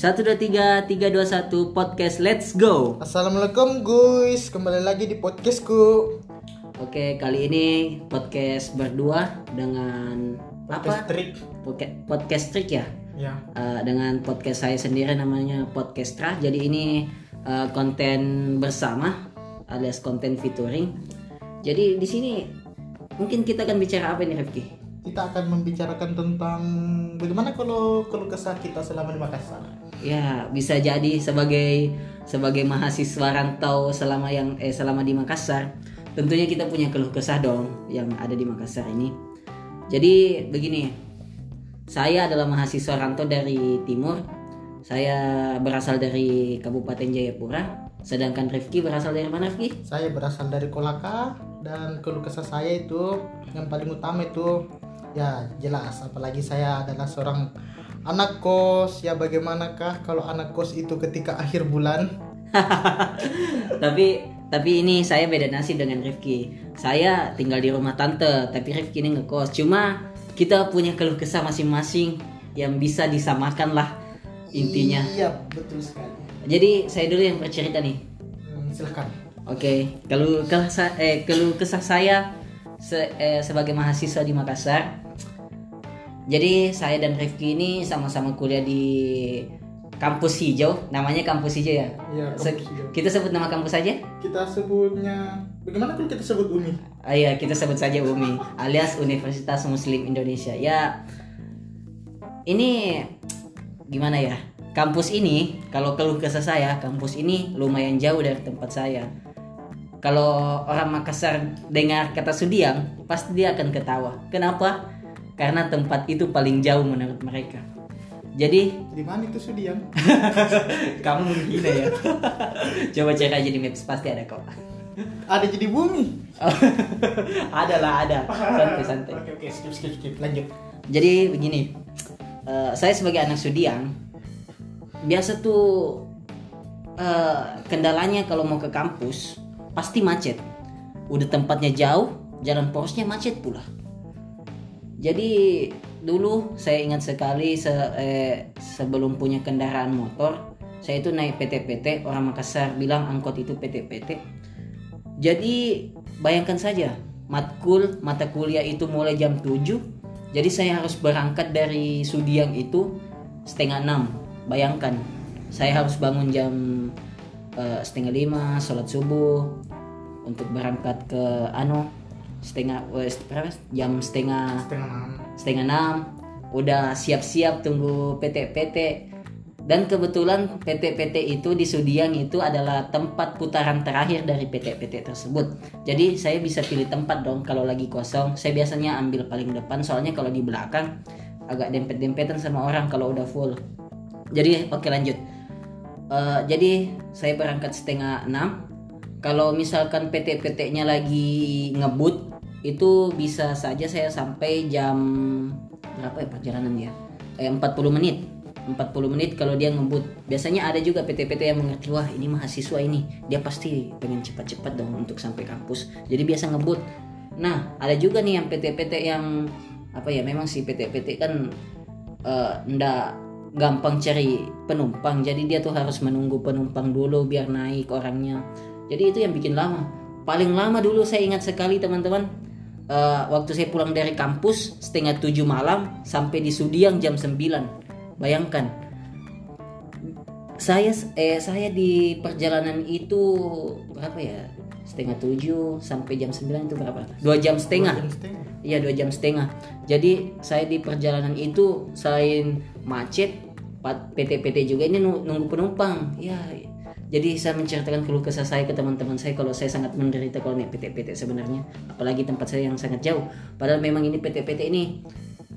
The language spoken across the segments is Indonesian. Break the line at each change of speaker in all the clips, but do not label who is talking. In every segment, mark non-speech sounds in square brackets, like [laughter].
Satu dua tiga tiga dua satu podcast Let's go.
Assalamualaikum guys, kembali lagi di podcastku.
Oke kali ini podcast berdua dengan apa?
Trik.
Podcast, podcast trik ya.
Ya.
Uh, dengan podcast saya sendiri namanya Podcastra. Jadi ini uh, konten bersama alias konten featuring. Jadi di sini mungkin kita akan bicara apa nih Rifki?
Kita akan membicarakan tentang bagaimana kalau kalau kesah kita selama di Makassar.
Ya bisa jadi sebagai sebagai mahasiswa rantau selama yang eh selama di Makassar, tentunya kita punya keluh kesah dong yang ada di Makassar ini. Jadi begini, saya adalah mahasiswa rantau dari timur. Saya berasal dari Kabupaten Jayapura. Sedangkan Rifki berasal dari mana Rifki?
Saya berasal dari Kolaka dan keluh kesah saya itu yang paling utama itu ya jelas apalagi saya adalah seorang anak kos ya bagaimanakah kalau anak kos itu ketika akhir bulan [laughs]
tapi tapi ini saya beda nasib dengan Rifki. Saya tinggal di rumah tante, tapi Rifki ini ngekos. Cuma kita punya keluh kesah masing-masing yang bisa disamakan lah intinya.
iya betul sekali
Jadi saya dulu yang bercerita nih.
Hmm, silahkan
Oke, kalau kesah eh keluh kesah saya se- eh, sebagai mahasiswa di Makassar. Jadi saya dan Rifki ini sama-sama kuliah di kampus hijau, namanya kampus hijau ya.
Iya,
Se-
kampus hijau.
Kita sebut nama kampus aja?
kita sebutnya bagaimana kalau kita sebut Umi
Ah, iya, kita sebut saja UMI alias Universitas Muslim Indonesia. Ya, ini gimana ya? Kampus ini, kalau keluh kesah saya, kampus ini lumayan jauh dari tempat saya. Kalau orang Makassar dengar kata Sudiang, pasti dia akan ketawa. Kenapa? Karena tempat itu paling jauh menurut mereka. Jadi,
di mana itu Sudiang [laughs]
kamu menghina ya. Coba cek aja di Maps, pasti ada kok.
ada jadi bumi [laughs]
ada lah, ada. Santai, santai.
oke oke skip skip skip lanjut
Jadi begini, eh, saya sebagai anak Sudiang biasa tuh eh, kendalanya kalau mau ke kampus pasti macet. Udah tempatnya jauh, jalan porosnya macet pula. Jadi dulu saya ingat sekali se- eh, sebelum punya kendaraan motor, saya itu naik PT-PT orang Makassar bilang angkot itu PT-PT. Jadi bayangkan saja, matkul mata kuliah itu mulai jam 7 Jadi saya harus berangkat dari Sudiang itu setengah enam. Bayangkan, saya harus bangun jam eh, setengah lima, sholat subuh untuk berangkat ke ano setengah eh, berapa? jam setengah
setengah enam
setengah enam. Udah siap-siap tunggu PT-PT. Dan kebetulan PT-PT itu di Sudiang itu adalah tempat putaran terakhir dari PT-PT tersebut. Jadi saya bisa pilih tempat dong kalau lagi kosong. Saya biasanya ambil paling depan soalnya kalau di belakang agak dempet-dempetan sama orang kalau udah full. Jadi oke lanjut. Eh, jadi saya berangkat setengah enam. Kalau misalkan PT-PT-nya lagi ngebut itu bisa saja saya sampai jam berapa ya perjalanan ya? Eh, 40 menit. 40 menit kalau dia ngebut. Biasanya ada juga PT-PT yang mengerti wah ini mahasiswa ini dia pasti pengen cepat-cepat dong untuk sampai kampus. Jadi biasa ngebut. Nah ada juga nih yang PT-PT yang apa ya memang si PT-PT kan eh, ndak gampang cari penumpang. Jadi dia tuh harus menunggu penumpang dulu biar naik orangnya. Jadi itu yang bikin lama. Paling lama dulu saya ingat sekali teman-teman. eh, waktu saya pulang dari kampus setengah tujuh malam sampai di Sudiang jam 9 Bayangkan, saya eh saya di perjalanan itu berapa ya? Setengah tujuh sampai jam 9 itu berapa? Dua jam setengah. Iya dua jam setengah. Jadi saya di perjalanan itu selain macet, PT-PT juga ini nu- nunggu penumpang. Ya, jadi saya menceritakan keluh kesah saya ke teman-teman saya kalau saya sangat menderita kalau naik PT-PT sebenarnya. Apalagi tempat saya yang sangat jauh. Padahal memang ini PT-PT ini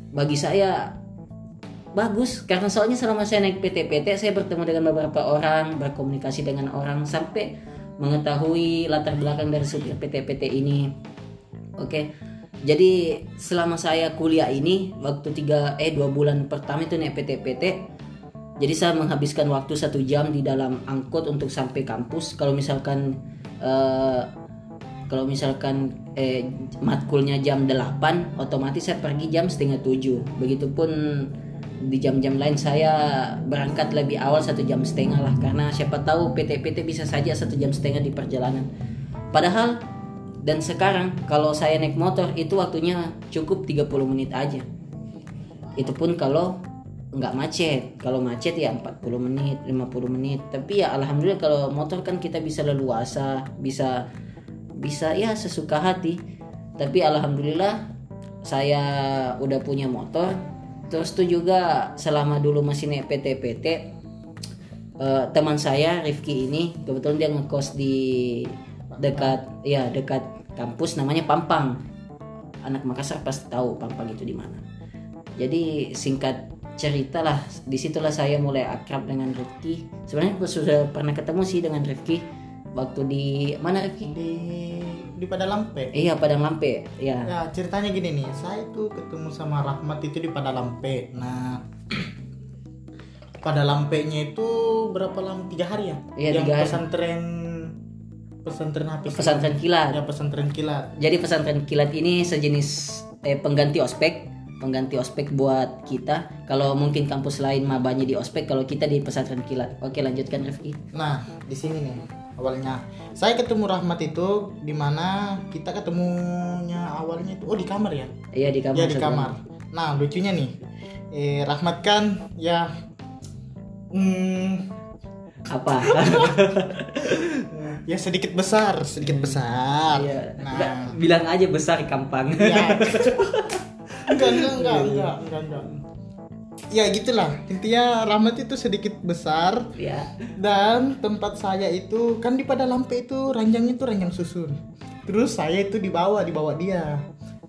bagi saya bagus karena soalnya selama saya naik PT-PT saya bertemu dengan beberapa orang berkomunikasi dengan orang sampai mengetahui latar belakang dari supir PT-PT ini oke jadi selama saya kuliah ini waktu tiga eh dua bulan pertama itu naik PT-PT jadi saya menghabiskan waktu satu jam di dalam angkot untuk sampai kampus. Kalau misalkan eh, kalau misalkan eh, matkulnya jam 8 otomatis saya pergi jam setengah tujuh. Begitupun di jam-jam lain saya berangkat lebih awal satu jam setengah lah. Karena siapa tahu PT-PT bisa saja satu jam setengah di perjalanan. Padahal dan sekarang kalau saya naik motor itu waktunya cukup 30 menit aja. Itu pun kalau nggak macet. Kalau macet ya 40 menit 50 menit. Tapi ya alhamdulillah kalau motor kan kita bisa leluasa bisa bisa ya sesuka hati. Tapi alhamdulillah saya udah punya motor. Terus tuh juga selama dulu masih naik PT-PT eh, teman saya Rifki ini kebetulan dia ngekos di dekat ya dekat kampus namanya Pampang. Anak Makassar pasti tahu Pampang itu di mana. Jadi singkat cerita lah di situlah saya mulai akrab dengan Rifki. Sebenarnya aku sudah pernah ketemu sih dengan Rifki waktu di mana Rifki?
Di di Padalampe
iya Padang Lampe ya.
Ya ceritanya gini nih. Saya itu ketemu sama Rahmat itu di Padalampe nah [clears throat] Padalampe-nya itu berapa lama? Tiga hari ya?
Iya,
yang
tiga hari.
pesantren pesantren apa sih?
pesantren kilat.
Ya pesantren kilat.
Jadi pesantren kilat ini sejenis eh, pengganti ospek, pengganti ospek buat kita. Kalau mungkin kampus lain mabanya di ospek, kalau kita di pesantren kilat. Oke lanjutkan Rifki.
Nah, di sini nih awalnya. Saya ketemu Rahmat itu di mana kita ketemunya awalnya itu oh di kamar ya?
Iya di kamar.
Ya di kamar. Nah, lucunya nih. Eh Rahmat kan ya hmm,
Apa? [laughs]
ya sedikit besar, sedikit besar.
Iya.
Nah,
bilang aja besar kampang.
ya. [laughs] enggak, enggak, enggak, enggak, enggak, enggak. Ya gitulah. Intinya Rahmat itu sedikit besar
ya.
dan tempat saya itu kan di pada lampe itu ranjangnya itu ranjang susun terus saya itu di bawah di bawah dia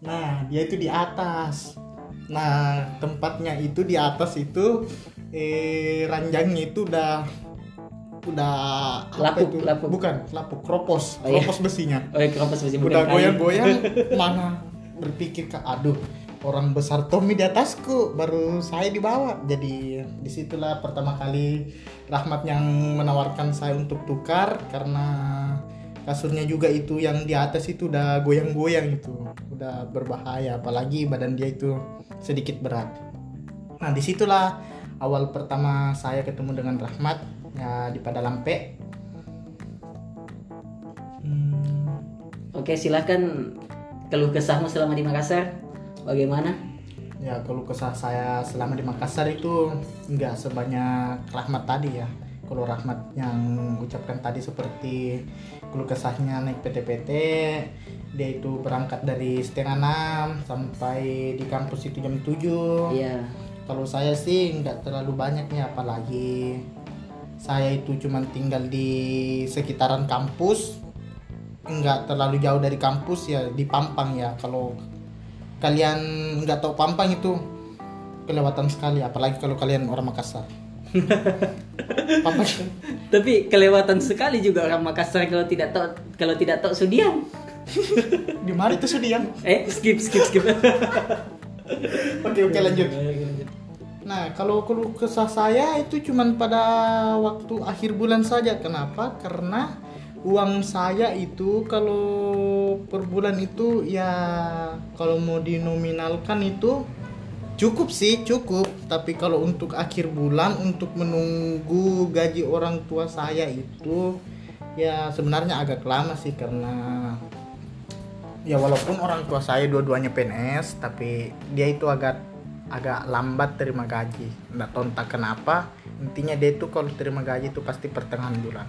nah dia itu di atas nah tempatnya itu di atas itu eh ranjangnya itu udah udah
Lapuk,
itu?
lapuk.
bukan lapuk kropos
Oh, iya.
kropos besinya
Oh, ya, kenapa masih bukan
udah goyang-goyang [laughs] mana berpikir ke aduh orang besar Tommy di atasku baru saya di bawah jadi di situlah pertama kali Rahmat yang menawarkan saya untuk tukar karena kasurnya juga itu yang di atas itu udah goyang-goyang itu. Udah berbahaya apalagi badan dia itu sedikit berat. Nah di situlah awal pertama saya ketemu dengan Rahmat ya di Padalampe. Hmm,
Oke silahkan keluh kesahmu selama di Makassar. Bagaimana?
Ya kalau kesah saya selama di Makassar itu nggak sebanyak Rahmat tadi ya. Kalau Rahmat yang ucapkan tadi seperti keluh kesahnya naik PT-PT, dia itu berangkat dari setengah enam sampai di kampus itu jam 7
Iya.
Kalau saya sih nggak terlalu banyak nih apalagi saya itu cuma tinggal di sekitaran kampus nggak terlalu jauh dari kampus ya di Pampang ya kalau kalian nggak tahu Pampang itu kelewatan sekali apalagi kalau kalian orang Makassar [laughs] Pampang
Tapi kelewatan sekali juga orang Makassar kalau tidak tahu kalau tidak tahu Sudiang. [laughs]
di mana itu Sudiang
Eh skip skip skip. [laughs]
oke oke lanjut Nah, kalau keluh kesah saya itu cuman pada waktu akhir bulan saja. Kenapa? Karena uang saya itu kalau per bulan itu ya kalau mau dinominalkan itu cukup sih, cukup. Tapi kalau untuk akhir bulan untuk menunggu gaji orang tua saya itu ya sebenarnya agak lama sih karena ya walaupun orang tua saya dua-duanya PNS tapi dia itu agak agak lambat terima gaji nggak tahu entah kenapa intinya dia itu kalau terima gaji itu pasti pertengahan bulan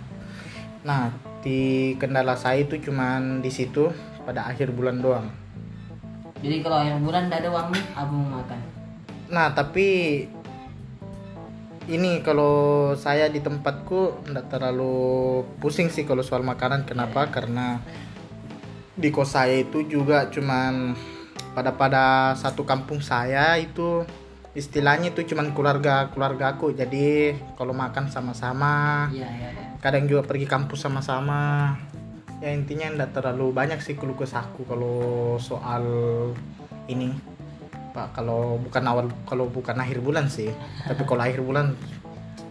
nah di kendala saya itu cuman di situ pada akhir bulan doang
Jadi kalau akhir bulan tidak ada uang apa mau makan?
nah tapi ini kalau saya di tempatku nggak terlalu pusing sih kalau soal makanan kenapa karena di kos saya itu juga cuman pada pada satu kampung saya itu istilahnya itu cuman keluarga keluargaku jadi kalau makan sama-sama
Iya iya. iya.
Kadang juga pergi kampus sama-sama. Ya intinya ndak terlalu banyak sih keluh kesahku kalau soal ini. Pak kalau bukan awal kalau bukan akhir bulan sih. Tapi kalau akhir bulan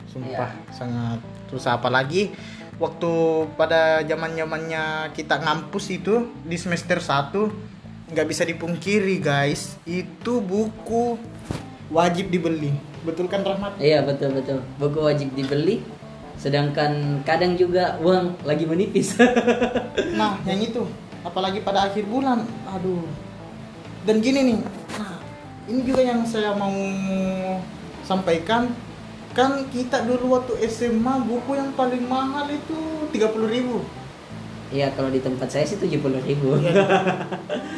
sumpah sangat susah. Apalagi waktu pada zaman zamannya kita ngampus itu di semester 1 nggak bisa dipungkiri guys. Itu buku wajib dibeli. Betul kan Rahmat?
Iya betul betul. Buku wajib dibeli. Sedangkan kadang juga uang lagi menipis. [laughs]
nah yang itu. Apalagi pada akhir bulan. Aduh. Dan gini nih. Nah ini juga yang saya mau sampaikan. Kan kita dulu waktu SMA buku yang paling mahal itu 30.000 ribu.
Iya kalau di tempat saya sih tujuh puluh ribu.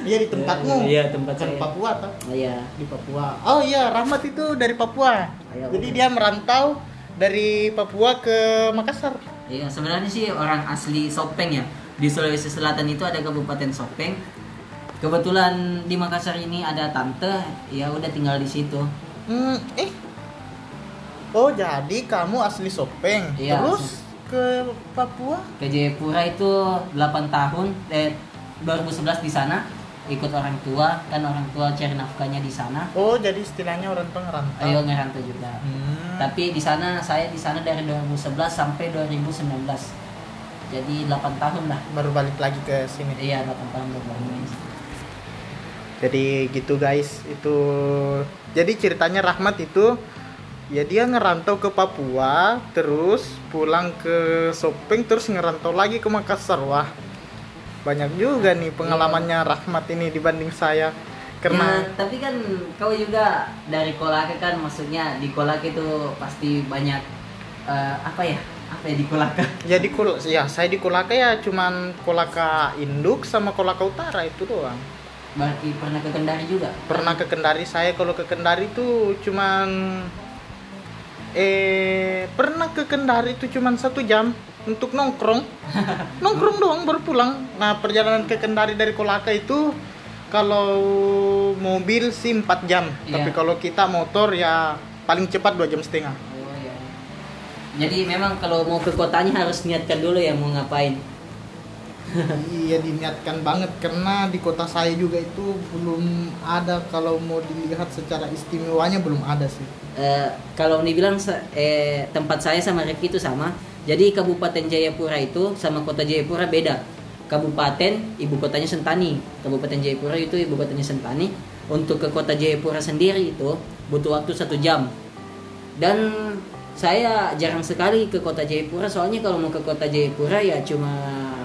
iya di [laughs] tempatmu.
Iya tempat
Bukan
saya.
Papua toh.
Iya.
di Papua. Oh iya Rahmat itu dari Papua.
Iya,
jadi dia merantau dari Papua ke Makassar
Iya sebenarnya sih orang asli Sopeng ya. Di Sulawesi Selatan itu ada Kabupaten Sopeng. Kebetulan di Makassar ini ada tante, ya udah tinggal di situ.
Hmm, eh. Oh, jadi kamu asli Sopeng.
Iya,
Terus ke Papua?
Ke Jayapura itu 8 tahun, eh 2011 di sana ikut orang tua kan orang tua cari nafkahnya di sana.
Oh, jadi istilahnya orang tua ngerantau.
Ayo ngerantau juga.
Hmm.
Tapi di sana saya di sana dari 2011 sampai 2019. Jadi 8 tahun lah.
baru balik lagi ke sini.
Iya, 8 tahun baru main.
Jadi gitu guys, itu jadi ceritanya Rahmat itu ya dia ngerantau ke Papua, terus pulang ke Sopeng, terus ngerantau lagi ke Makassar. Wah, banyak juga nih pengalamannya Rahmat ini dibanding saya. Karena
Ya, tapi kan kau juga dari Kolaka kan maksudnya di Kolaka itu pasti banyak eh, apa ya? Apa ya di Kolaka? [laughs]
Ya di Kul ya saya di Kolaka ya cuman Kolaka Induk sama Kolaka Utara itu doang.
Berarti pernah ke Kendari juga?
Pernah ke Kendari saya kalau ke Kendari itu cuman eh pernah ke Kendari itu cuman satu jam untuk nongkrong. [laughs] nongkrong doang baru pulang. Nah perjalanan ke Kendari dari Kolaka itu kalau mobil sih 4 jam,
Iya.
tapi kalau kita motor ya paling cepat dua jam setengah.
Oh iya. Jadi memang kalau mau ke kotanya harus niatkan dulu ya mau ngapain. [laughs]
iya diniatkan banget karena di kota saya juga itu belum ada kalau mau dilihat secara istimewanya belum ada sih.
Eh, kalau dibilang eh, tempat saya sama Rifki itu sama. Jadi Kabupaten Jayapura itu sama Kota Jayapura beda. Kabupaten ibu kotanya Sentani. Kabupaten Jayapura itu ibu kotanya Sentani. Untuk ke Kota Jayapura sendiri itu butuh waktu satu jam. Dan saya jarang sekali ke Kota Jayapura. Soalnya kalau mau ke Kota Jayapura ya cuma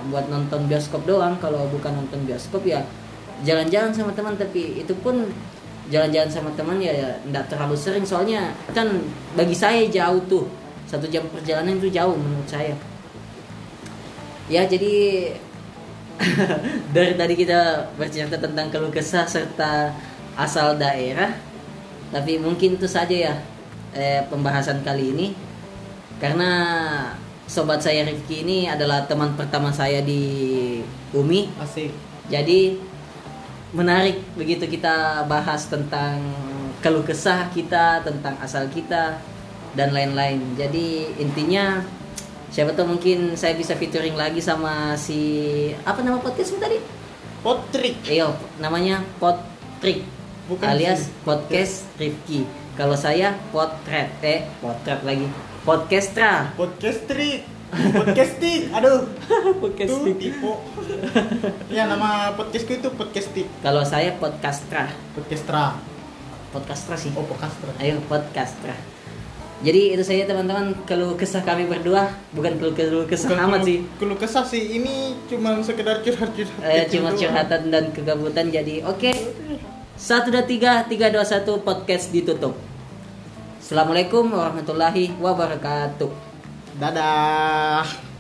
buat nonton bioskop doang. Kalau bukan nonton bioskop ya jalan-jalan sama teman. Tapi itu pun jalan-jalan sama teman ya nggak terlalu sering soalnya kan bagi saya jauh tuh satu jam perjalanan itu jauh menurut saya. Ya jadi [laughs] dari tadi kita bercerita tentang keluh kesah serta asal daerah tapi mungkin itu saja ya eh, pembahasan kali ini. Karena sobat saya Rifki ini adalah teman pertama saya di Umi.
Asik.
jadi menarik begitu kita bahas tentang keluh kesah kita, tentang asal kita dan lain-lain. Jadi intinya siapa tahu mungkin saya bisa featuring lagi sama si apa nama podcastmu tadi?
Potrik.
Iya, namanya Potrik
Bukan
alias
sih.
podcast Rifki. Kalau saya potret, eh potret lagi. Podcastra.
Podcast trik. Podcasting. [laughs] Aduh.
podcast
Tuh tipu. ya nama podcastku itu podcasting.
Kalau saya podcastra.
Podcastra.
Podcastra sih.
Oh, podcastra.
Ayo podcast Tra. Jadi itu saja teman-teman keluh kesah kami berdua, bukan keluh keluh kesah
Bukan
amat sih.
Keluh kesah sih ini cuma sekedar curhat-curhat.
Eh,
kecil
cuma curhatan dan kegabutan jadi oke. Satu dua tiga tiga dua satu podcast ditutup. Assalamualaikum warahmatullahi wabarakatuh.
Dadah.